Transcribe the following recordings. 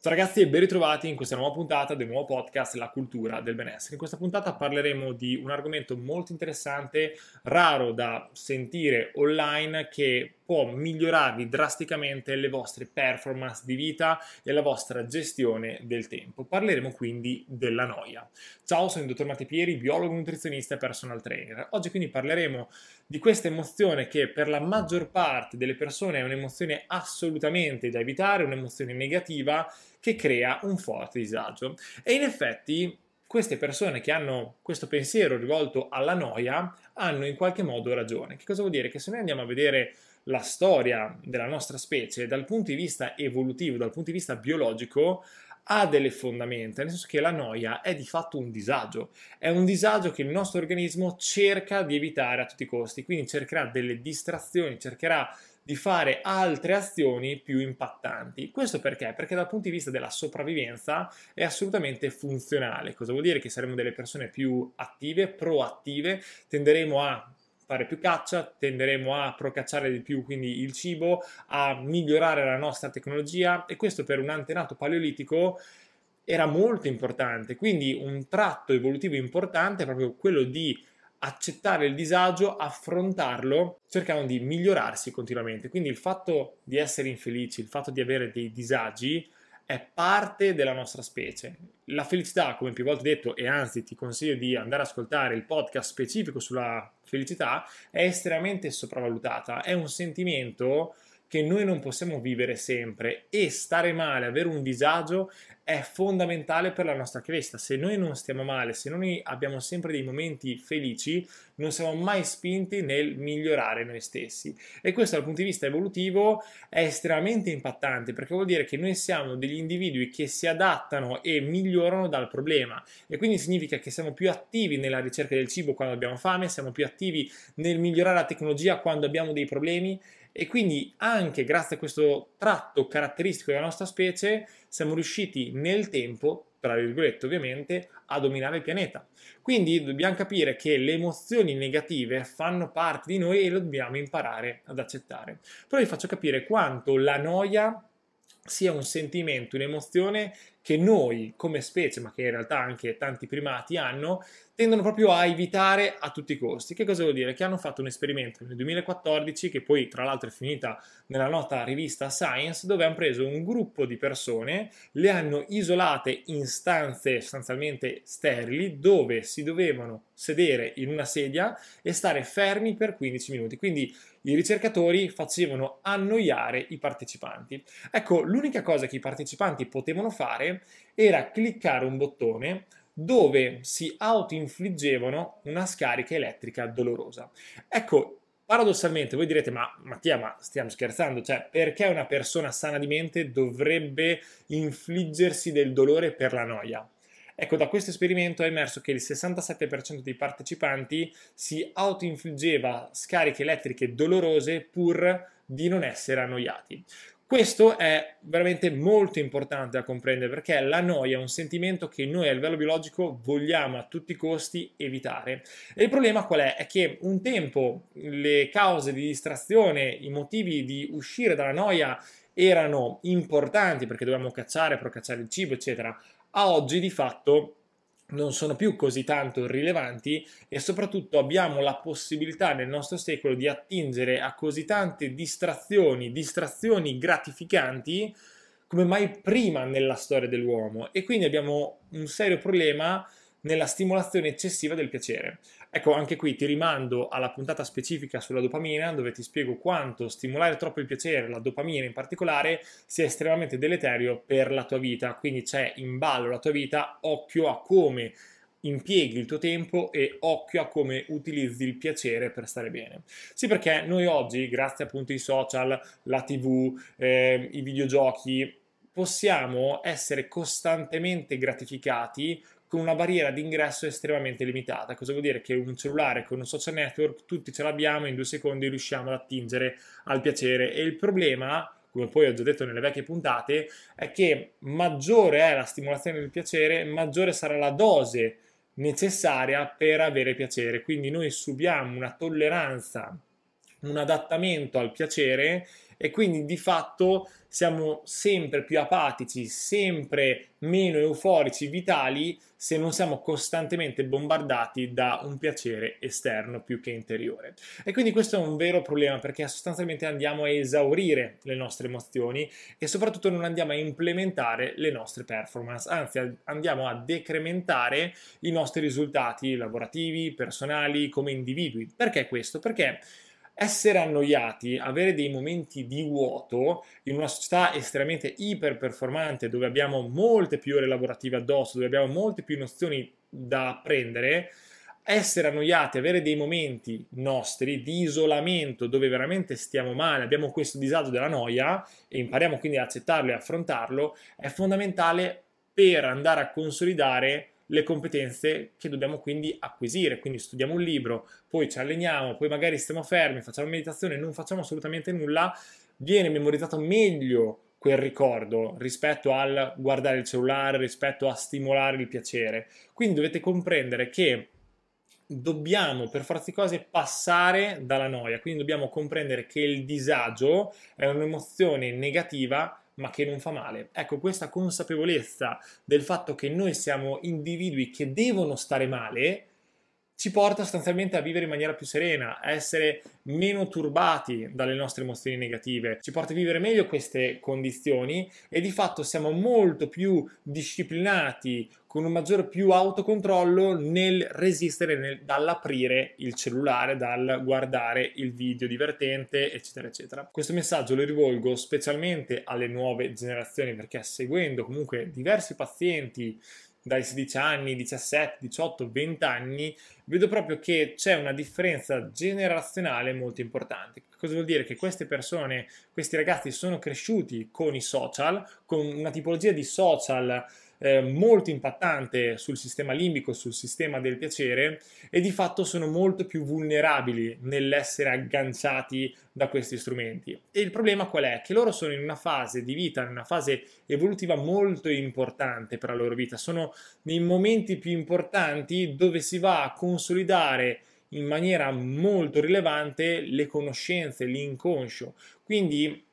Ciao ragazzi e ben ritrovati in questa nuova puntata del nuovo podcast La cultura del benessere. In questa puntata parleremo di un argomento molto interessante, raro da sentire online, che può migliorarvi drasticamente le vostre performance di vita e la vostra gestione del tempo. Parleremo quindi della noia. Ciao, sono il dottor Matteo Pieri, biologo, nutrizionista e personal trainer. Oggi quindi parleremo di questa emozione che per la maggior parte delle persone è un'emozione assolutamente da evitare, un'emozione negativa che crea un forte disagio. E in effetti queste persone che hanno questo pensiero rivolto alla noia hanno in qualche modo ragione. Che cosa vuol dire? Che se noi andiamo a vedere la storia della nostra specie dal punto di vista evolutivo, dal punto di vista biologico, ha delle fondamenta, nel senso che la noia è di fatto un disagio, è un disagio che il nostro organismo cerca di evitare a tutti i costi, quindi cercherà delle distrazioni, cercherà di fare altre azioni più impattanti. Questo perché? Perché dal punto di vista della sopravvivenza è assolutamente funzionale. Cosa vuol dire? Che saremo delle persone più attive, proattive, tenderemo a fare più caccia, tenderemo a procacciare di più quindi il cibo, a migliorare la nostra tecnologia e questo per un antenato paleolitico era molto importante, quindi un tratto evolutivo importante è proprio quello di accettare il disagio, affrontarlo, cercando di migliorarsi continuamente. Quindi il fatto di essere infelici, il fatto di avere dei disagi è parte della nostra specie. La felicità, come più volte detto, e anzi ti consiglio di andare ad ascoltare il podcast specifico sulla felicità, è estremamente sopravvalutata. È un sentimento che noi non possiamo vivere sempre e stare male, avere un disagio è fondamentale per la nostra crescita. Se noi non stiamo male, se noi abbiamo sempre dei momenti felici, non siamo mai spinti nel migliorare noi stessi. E questo dal punto di vista evolutivo è estremamente impattante perché vuol dire che noi siamo degli individui che si adattano e migliorano dal problema e quindi significa che siamo più attivi nella ricerca del cibo quando abbiamo fame, siamo più attivi nel migliorare la tecnologia quando abbiamo dei problemi e quindi anche grazie a questo tratto caratteristico della nostra specie siamo riusciti nel tempo, tra virgolette ovviamente, a dominare il pianeta. Quindi dobbiamo capire che le emozioni negative fanno parte di noi e lo dobbiamo imparare ad accettare. Però vi faccio capire quanto la noia sia un sentimento, un'emozione che noi come specie, ma che in realtà anche tanti primati hanno, tendono proprio a evitare a tutti i costi. Che cosa vuol dire? Che hanno fatto un esperimento nel 2014, che poi tra l'altro è finita nella nota rivista Science, dove hanno preso un gruppo di persone, le hanno isolate in stanze sostanzialmente sterili, dove si dovevano sedere in una sedia e stare fermi per 15 minuti. Quindi i ricercatori facevano annoiare i partecipanti. Ecco, l'unica cosa che i partecipanti potevano fare era cliccare un bottone dove si autoinfliggevano una scarica elettrica dolorosa. Ecco, paradossalmente voi direte, ma Mattia, ma stiamo scherzando, cioè perché una persona sana di mente dovrebbe infliggersi del dolore per la noia? Ecco, da questo esperimento è emerso che il 67% dei partecipanti si autoinfliggeva scariche elettriche dolorose pur di non essere annoiati. Questo è veramente molto importante da comprendere perché la noia è un sentimento che noi a livello biologico vogliamo a tutti i costi evitare. E il problema qual è? È che un tempo le cause di distrazione, i motivi di uscire dalla noia erano importanti perché dovevamo cacciare, procacciare il cibo, eccetera. A oggi di fatto non sono più così tanto rilevanti e soprattutto abbiamo la possibilità nel nostro secolo di attingere a così tante distrazioni, distrazioni gratificanti come mai prima nella storia dell'uomo. E quindi abbiamo un serio problema nella stimolazione eccessiva del piacere. Ecco, anche qui ti rimando alla puntata specifica sulla dopamina, dove ti spiego quanto stimolare troppo il piacere, la dopamina in particolare, sia estremamente deleterio per la tua vita. Quindi c'è in ballo la tua vita, occhio a come impieghi il tuo tempo e occhio a come utilizzi il piacere per stare bene. Sì, perché noi oggi, grazie appunto ai social, la TV, eh, i videogiochi, possiamo essere costantemente gratificati con una barriera di ingresso estremamente limitata. Cosa vuol dire? Che un cellulare con un social network tutti ce l'abbiamo, in due secondi riusciamo ad attingere al piacere e il problema come poi ho già detto nelle vecchie puntate, è che maggiore è la stimolazione del piacere, maggiore sarà la dose necessaria per avere piacere. Quindi noi subiamo una tolleranza, un adattamento al piacere e quindi di fatto siamo sempre più apatici, sempre meno euforici, vitali se non siamo costantemente bombardati da un piacere esterno più che interiore. E quindi questo è un vero problema perché sostanzialmente andiamo a esaurire le nostre emozioni e soprattutto non andiamo a implementare le nostre performance, anzi andiamo a decrementare i nostri risultati lavorativi, personali, come individui. Perché questo? Perché essere annoiati, avere dei momenti di vuoto in una società estremamente iperperformante dove abbiamo molte più ore lavorative addosso, dove abbiamo molte più nozioni da apprendere, essere annoiati, avere dei momenti nostri di isolamento dove veramente stiamo male, abbiamo questo disagio della noia e impariamo quindi ad accettarlo e affrontarlo, è fondamentale per andare a consolidare le competenze che dobbiamo quindi acquisire. Quindi studiamo un libro, poi ci alleniamo, poi magari stiamo fermi, facciamo meditazione, non facciamo assolutamente nulla, viene memorizzato meglio quel ricordo rispetto al guardare il cellulare, rispetto a stimolare il piacere. Quindi dovete comprendere che dobbiamo per forza di cose passare dalla noia, quindi dobbiamo comprendere che il disagio è un'emozione negativa ma che non fa male. Ecco, questa consapevolezza del fatto che noi siamo individui che devono stare male ci porta sostanzialmente a vivere in maniera più serena, a essere meno turbati dalle nostre emozioni negative, ci porta a vivere meglio queste condizioni e di fatto siamo molto più disciplinati, con un maggiore più autocontrollo nel resistere nel, dall'aprire il cellulare, dal guardare il video divertente, eccetera, eccetera. Questo messaggio lo rivolgo specialmente alle nuove generazioni perché seguendo comunque diversi pazienti dai 16 anni, 17, 18, 20 anni, vedo proprio che c'è una differenza generazionale molto importante. Cosa vuol dire? Che queste persone, questi ragazzi sono cresciuti con i social, con una tipologia di social eh, molto impattante sul sistema limbico, sul sistema del piacere e di fatto sono molto più vulnerabili nell'essere agganciati da questi strumenti. E il problema qual è? Che loro sono in una fase di vita, in una fase evolutiva molto importante per la loro vita, sono nei momenti più importanti dove si va a consolidare in maniera molto rilevante le conoscenze, l'inconscio. Quindi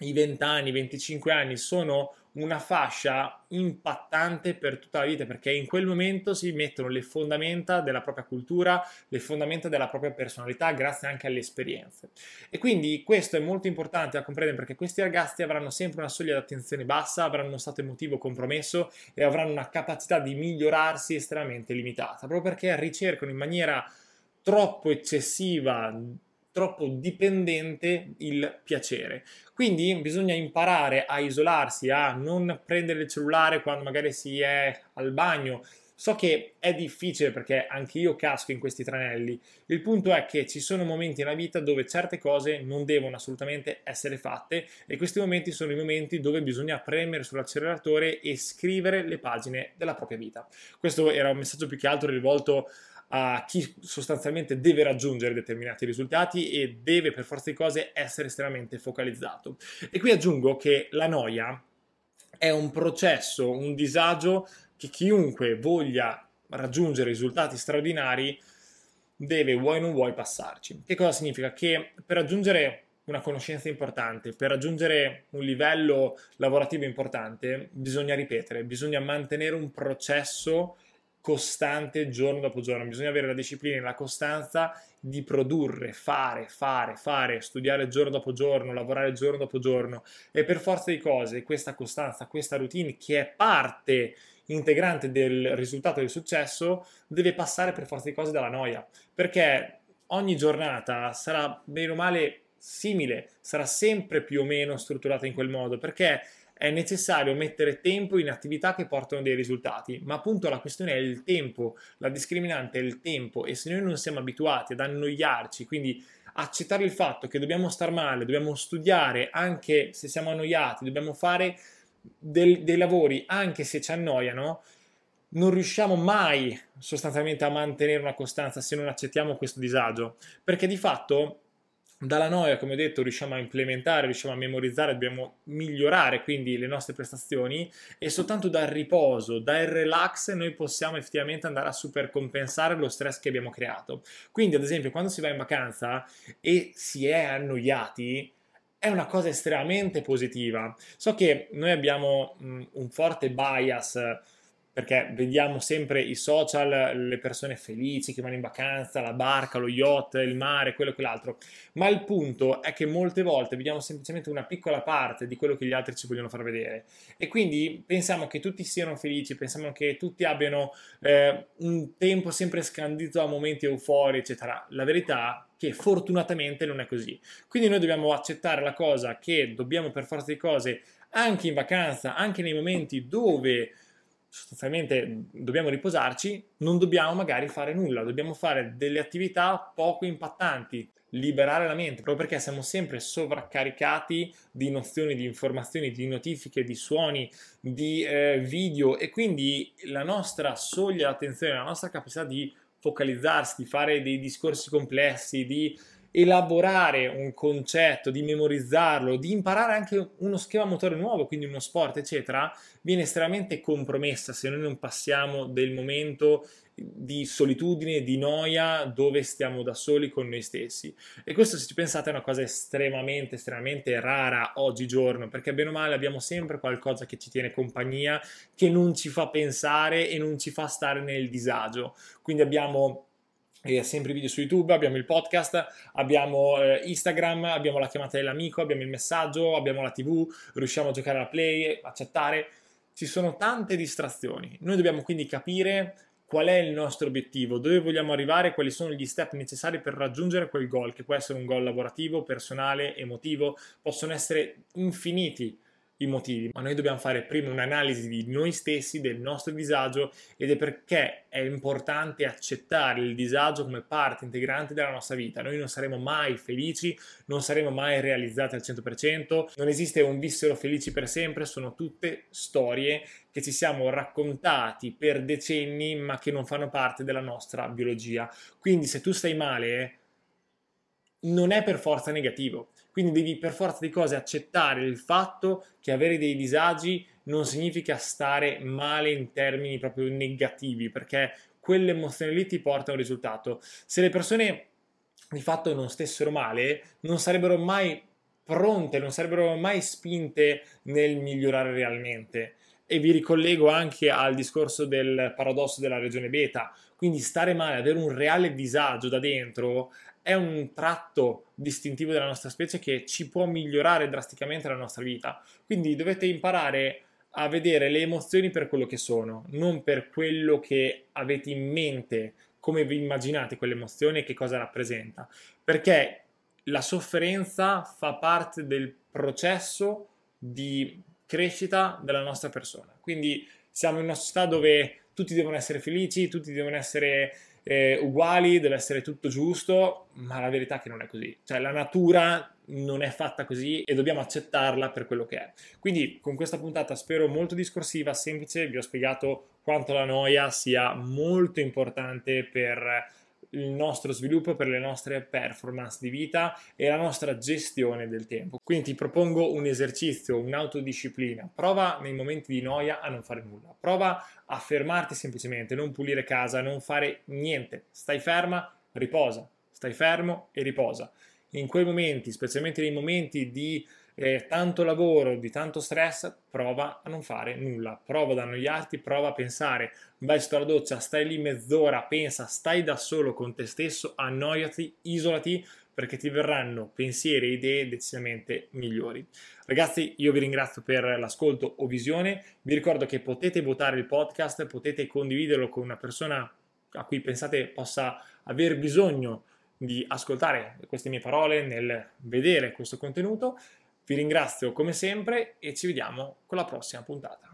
i 20 anni, 25 anni sono una fascia impattante per tutta la vita perché in quel momento si mettono le fondamenta della propria cultura, le fondamenta della propria personalità grazie anche alle esperienze. E quindi questo è molto importante da comprendere perché questi ragazzi avranno sempre una soglia di attenzione bassa, avranno uno stato emotivo compromesso e avranno una capacità di migliorarsi estremamente limitata, proprio perché ricercano in maniera troppo eccessiva troppo dipendente il piacere. Quindi bisogna imparare a isolarsi, a non prendere il cellulare quando magari si è al bagno. So che è difficile perché anche io casco in questi tranelli. Il punto è che ci sono momenti nella vita dove certe cose non devono assolutamente essere fatte e questi momenti sono i momenti dove bisogna premere sull'acceleratore e scrivere le pagine della propria vita. Questo era un messaggio più che altro rivolto a chi sostanzialmente deve raggiungere determinati risultati e deve per forza di cose essere estremamente focalizzato. E qui aggiungo che la noia è un processo, un disagio che chiunque voglia raggiungere risultati straordinari deve, vuoi o non vuoi, passarci. Che cosa significa? Che per raggiungere una conoscenza importante, per raggiungere un livello lavorativo importante, bisogna ripetere, bisogna mantenere un processo costante giorno dopo giorno, bisogna avere la disciplina e la costanza di produrre, fare, fare, fare, studiare giorno dopo giorno, lavorare giorno dopo giorno. E per forza di cose questa costanza, questa routine che è parte integrante del risultato del successo deve passare per forza di cose dalla noia, perché ogni giornata sarà bene o male simile, sarà sempre più o meno strutturata in quel modo, perché è necessario mettere tempo in attività che portano dei risultati, ma appunto la questione è il tempo, la discriminante è il tempo e se noi non siamo abituati ad annoiarci, quindi accettare il fatto che dobbiamo star male, dobbiamo studiare anche se siamo annoiati, dobbiamo fare del, dei lavori anche se ci annoiano, non riusciamo mai sostanzialmente a mantenere una costanza se non accettiamo questo disagio, perché di fatto dalla noia, come ho detto, riusciamo a implementare, riusciamo a memorizzare, dobbiamo migliorare quindi le nostre prestazioni e soltanto dal riposo, dal relax noi possiamo effettivamente andare a supercompensare lo stress che abbiamo creato. Quindi, ad esempio, quando si va in vacanza e si è annoiati, è una cosa estremamente positiva. So che noi abbiamo un forte bias perché vediamo sempre i social, le persone felici che vanno in vacanza, la barca, lo yacht, il mare, quello e quell'altro, ma il punto è che molte volte vediamo semplicemente una piccola parte di quello che gli altri ci vogliono far vedere e quindi pensiamo che tutti siano felici, pensiamo che tutti abbiano eh, un tempo sempre scandito a momenti euforici, eccetera. La verità è che fortunatamente non è così. Quindi noi dobbiamo accettare la cosa che dobbiamo per forza di cose anche in vacanza, anche nei momenti dove sostanzialmente dobbiamo riposarci, non dobbiamo magari fare nulla, dobbiamo fare delle attività poco impattanti, liberare la mente, proprio perché siamo sempre sovraccaricati di nozioni, di informazioni, di notifiche, di suoni, di eh, video e quindi la nostra soglia d'attenzione, la nostra capacità di focalizzarsi, di fare dei discorsi complessi, di elaborare un concetto, di memorizzarlo, di imparare anche uno schema motore nuovo, quindi uno sport, eccetera, viene estremamente compromessa se noi non passiamo del momento di solitudine, di noia, dove stiamo da soli con noi stessi. E questo, se ci pensate, è una cosa estremamente, estremamente rara oggigiorno, perché bene o male abbiamo sempre qualcosa che ci tiene compagnia, che non ci fa pensare e non ci fa stare nel disagio. Quindi abbiamo e sempre video su YouTube, abbiamo il podcast, abbiamo eh, Instagram, abbiamo la chiamata dell'amico, abbiamo il messaggio, abbiamo la TV, riusciamo a giocare alla play, a chattare. Ci sono tante distrazioni. Noi dobbiamo quindi capire qual è il nostro obiettivo, dove vogliamo arrivare, quali sono gli step necessari per raggiungere quel goal, che può essere un goal lavorativo, personale, emotivo, possono essere infiniti i motivi, ma noi dobbiamo fare prima un'analisi di noi stessi, del nostro disagio ed è perché è importante accettare il disagio come parte integrante della nostra vita. Noi non saremo mai felici, non saremo mai realizzati al 100%, non esiste un vissero felici per sempre, sono tutte storie che ci siamo raccontati per decenni ma che non fanno parte della nostra biologia. Quindi se tu stai male non è per forza negativo. Quindi devi per forza di cose accettare il fatto che avere dei disagi non significa stare male in termini proprio negativi, perché quelle emozioni lì ti portano a un risultato. Se le persone di fatto non stessero male, non sarebbero mai pronte, non sarebbero mai spinte nel migliorare realmente. E vi ricollego anche al discorso del paradosso della regione beta, quindi stare male, avere un reale disagio da dentro è un tratto distintivo della nostra specie che ci può migliorare drasticamente la nostra vita. Quindi dovete imparare a vedere le emozioni per quello che sono, non per quello che avete in mente, come vi immaginate quell'emozione e che cosa rappresenta. Perché la sofferenza fa parte del processo di crescita della nostra persona. Quindi siamo in una società dove tutti devono essere felici, tutti devono essere eh, uguali, deve essere tutto giusto, ma la verità è che non è così. Cioè la natura non è fatta così e dobbiamo accettarla per quello che è. Quindi con questa puntata spero molto discorsiva, semplice, vi ho spiegato quanto la noia sia molto importante per il nostro sviluppo, per le nostre performance di vita e la nostra gestione del tempo. Quindi ti propongo un esercizio, un'autodisciplina. Prova nei momenti di noia a non fare nulla. Prova a fermarti semplicemente, non pulire casa, non fare niente. Stai ferma, riposa. Stai fermo e riposa. In quei momenti, specialmente nei momenti di eh, tanto lavoro, di tanto stress, prova a non fare nulla, prova ad annoiarti, prova a pensare, vai sto alla doccia, stai lì mezz'ora, pensa, stai da solo con te stesso, annoiati, isolati, perché ti verranno pensieri e idee decisamente migliori. Ragazzi, io vi ringrazio per l'ascolto o visione, vi ricordo che potete votare il podcast, potete condividerlo con una persona a cui pensate possa aver bisogno di ascoltare queste mie parole, nel vedere questo contenuto vi ringrazio come sempre e ci vediamo con la prossima puntata.